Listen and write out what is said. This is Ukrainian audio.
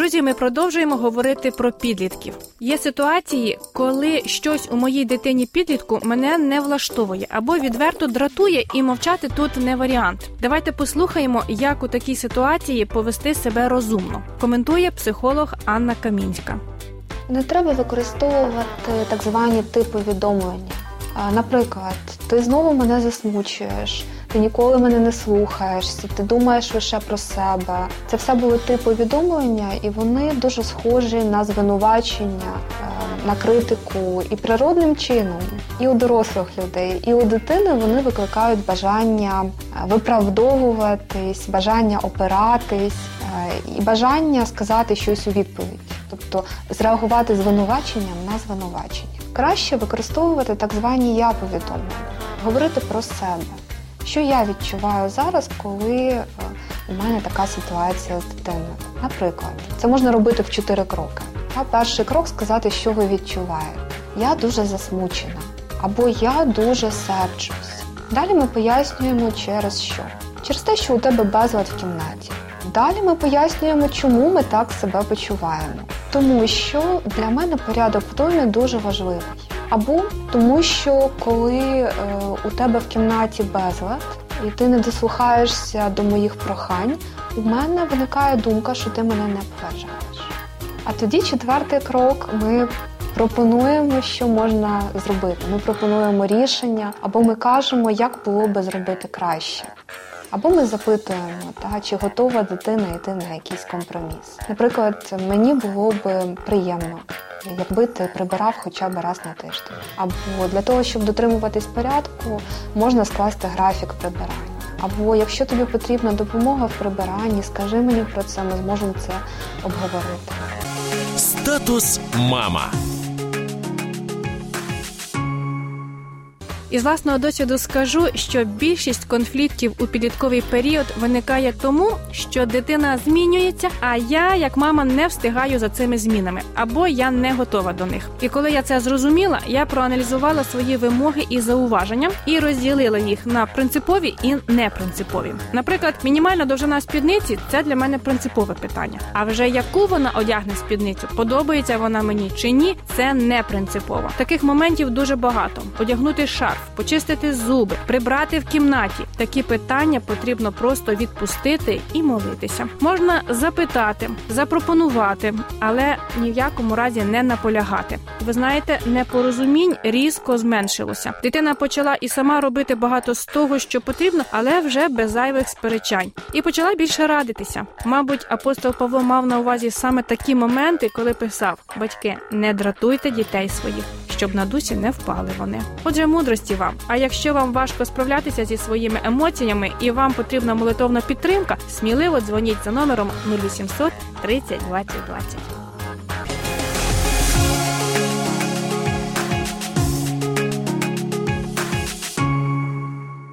Друзі, ми продовжуємо говорити про підлітків. Є ситуації, коли щось у моїй дитині підлітку мене не влаштовує або відверто дратує, і мовчати тут не варіант. Давайте послухаємо, як у такій ситуації повести себе розумно. Коментує психолог Анна Камінська. Не треба використовувати так звані типи повідомлення. Наприклад, ти знову мене засмучуєш, ти ніколи мене не слухаєшся, ти думаєш лише про себе. Це все були типи повідомлення, і вони дуже схожі на звинувачення, е, на критику і природним чином, і у дорослих людей, і у дитини вони викликають бажання е, виправдовуватись, бажання опиратись е, і бажання сказати щось у відповідь, тобто зреагувати звинуваченням на звинувачення. Краще використовувати так звані я повідомлення, говорити про себе. Що я відчуваю зараз, коли е, у мене така ситуація з дитиною? Наприклад, це можна робити в чотири кроки. Перший крок сказати, що ви відчуваєте. Я дуже засмучена або я дуже серчусь. Далі ми пояснюємо через що. Через те, що у тебе безлад в кімнаті. Далі ми пояснюємо, чому ми так себе почуваємо. Тому що для мене порядок в домі дуже важливий. Або тому, що коли е, у тебе в кімнаті безлад, і ти не дослухаєшся до моїх прохань, у мене виникає думка, що ти мене не поважаєш. А тоді четвертий крок ми пропонуємо, що можна зробити. Ми пропонуємо рішення, або ми кажемо, як було би зробити краще. Або ми запитуємо, та, чи готова дитина йти на якийсь компроміс. Наприклад, мені було б приємно, якби ти прибирав хоча б раз на тиждень. Або для того, щоб дотримуватись порядку, можна скласти графік прибирання. Або якщо тобі потрібна допомога в прибиранні, скажи мені про це, ми зможемо це обговорити. Статус мама. Із власного досвіду скажу, що більшість конфліктів у підлітковий період виникає тому, що дитина змінюється, а я, як мама, не встигаю за цими змінами, або я не готова до них. І коли я це зрозуміла, я проаналізувала свої вимоги і зауваження і розділила їх на принципові і непринципові. Наприклад, мінімальна довжина спідниці це для мене принципове питання. А вже яку вона одягне спідницю, подобається вона мені чи ні, це не принципово. Таких моментів дуже багато. Одягнути шарф почистити зуби, прибрати в кімнаті. Такі питання потрібно просто відпустити і молитися. Можна запитати, запропонувати, але ні в якому разі не наполягати. Ви знаєте, непорозумінь різко зменшилося. Дитина почала і сама робити багато з того, що потрібно, але вже без зайвих сперечань, і почала більше радитися. Мабуть, апостол Павло мав на увазі саме такі моменти, коли писав: батьки, не дратуйте дітей своїх щоб на дусі не впали вони. Отже, мудрості вам. А якщо вам важко справлятися зі своїми емоціями і вам потрібна молитовна підтримка, сміливо дзвоніть за номером 0800 30 20 20.